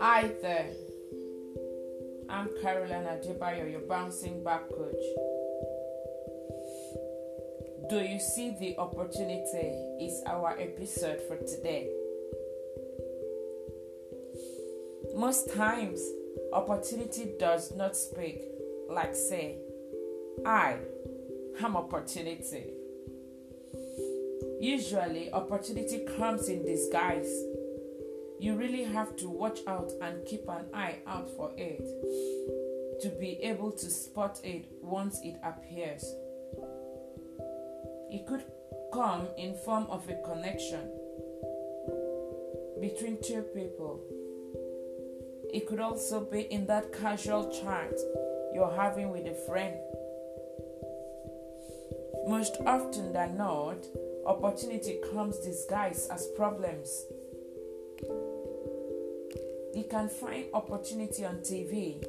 Hi there. I'm Caroline Adebayo, your bouncing back coach. Do you see the opportunity? Is our episode for today. Most times, opportunity does not speak, like say, I am opportunity. Usually, opportunity comes in disguise you really have to watch out and keep an eye out for it to be able to spot it once it appears. It could come in form of a connection between two people. It could also be in that casual chat you're having with a friend. Most often than not, opportunity comes disguised as problems you can find opportunity on TV,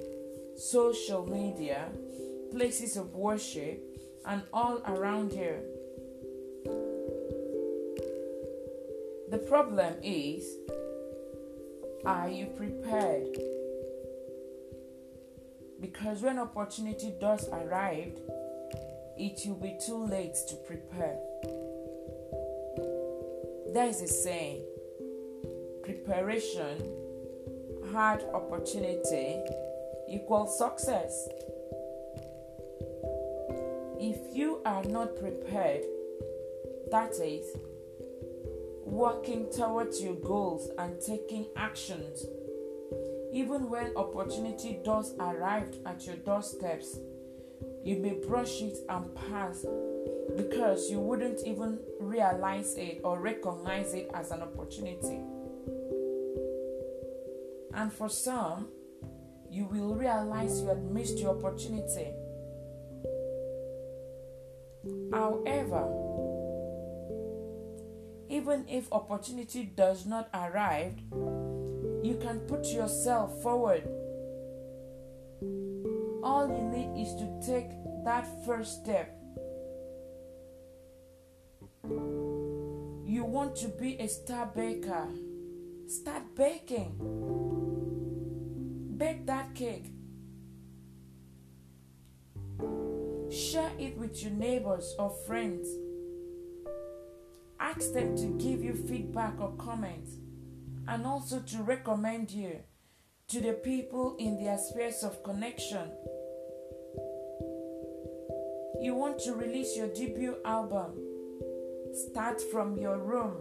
social media, places of worship, and all around here. The problem is are you prepared? Because when opportunity does arrive, it will be too late to prepare. There is a saying preparation hard opportunity equals success. If you are not prepared, that is, working towards your goals and taking actions, even when opportunity does arrive at your doorsteps, you may brush it and pass because you wouldn't even realize it or recognize it as an opportunity. And for some, you will realize you had missed your opportunity. However, even if opportunity does not arrive, you can put yourself forward. All you need is to take that first step. You want to be a star baker, start baking bake that cake. Share it with your neighbors or friends. Ask them to give you feedback or comments and also to recommend you to the people in their spheres of connection. You want to release your debut album? Start from your room.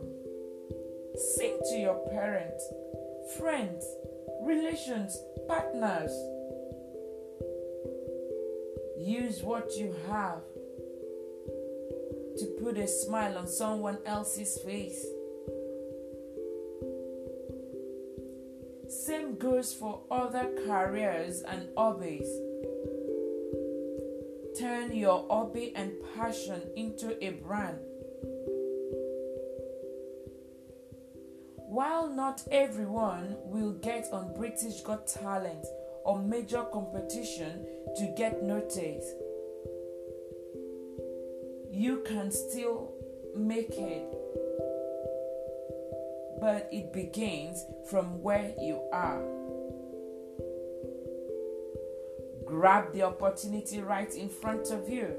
Sing to your parents, friends, relations, partners. Use what you have to put a smile on someone else's face. Same goes for other careers and hobbies. Turn your hobby and passion into a brand While not everyone will get on British Got Talent or major competition to get noticed, you can still make it. But it begins from where you are. Grab the opportunity right in front of you.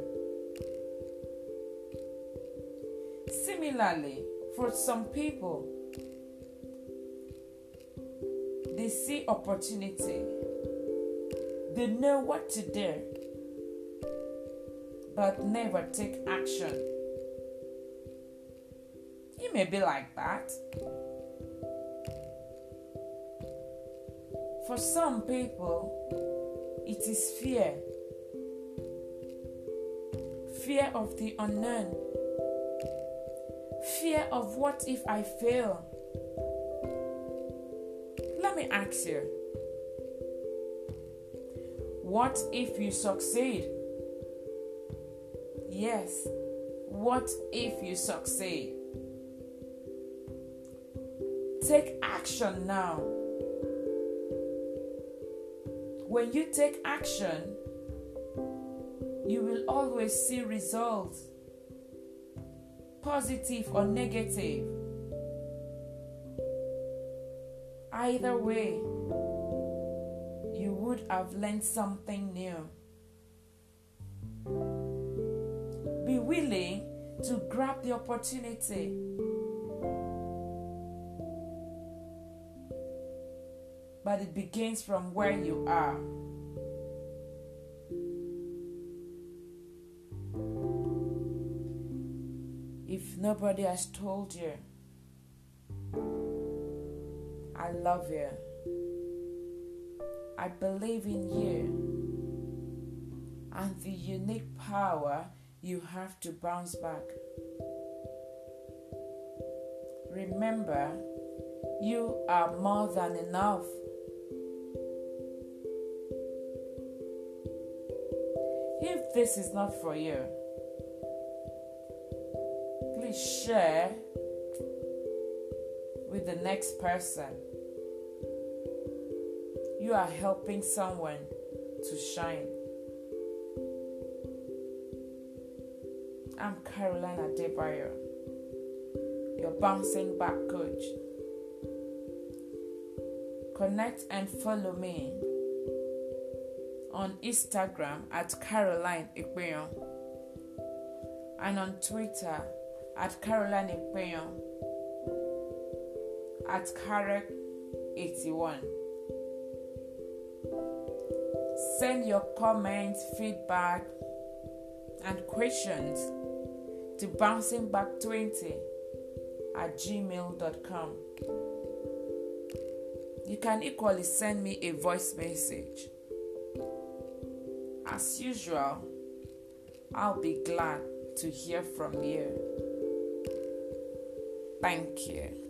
Similarly, for some people, they see opportunity, they know what to do, but never take action. You may be like that. For some people, it is fear fear of the unknown, fear of what if I fail me ask you what if you succeed? Yes, what if you succeed? Take action now. When you take action, you will always see results. positive or negative. Either way, you would have learned something new. Be willing to grab the opportunity. But it begins from where you are. If nobody has told you, I love you. I believe in you and the unique power you have to bounce back. Remember, you are more than enough. If this is not for you, please share with the next person. You are helping someone to shine. I'm Caroline Adebayo, your bouncing back coach. Connect and follow me on Instagram at Caroline Ikpeyon and on Twitter at Caroline Ikpeyon at Karek81. Send your comments, feedback, and questions to bouncingback20 at gmail.com. You can equally send me a voice message. As usual, I'll be glad to hear from you. Thank you.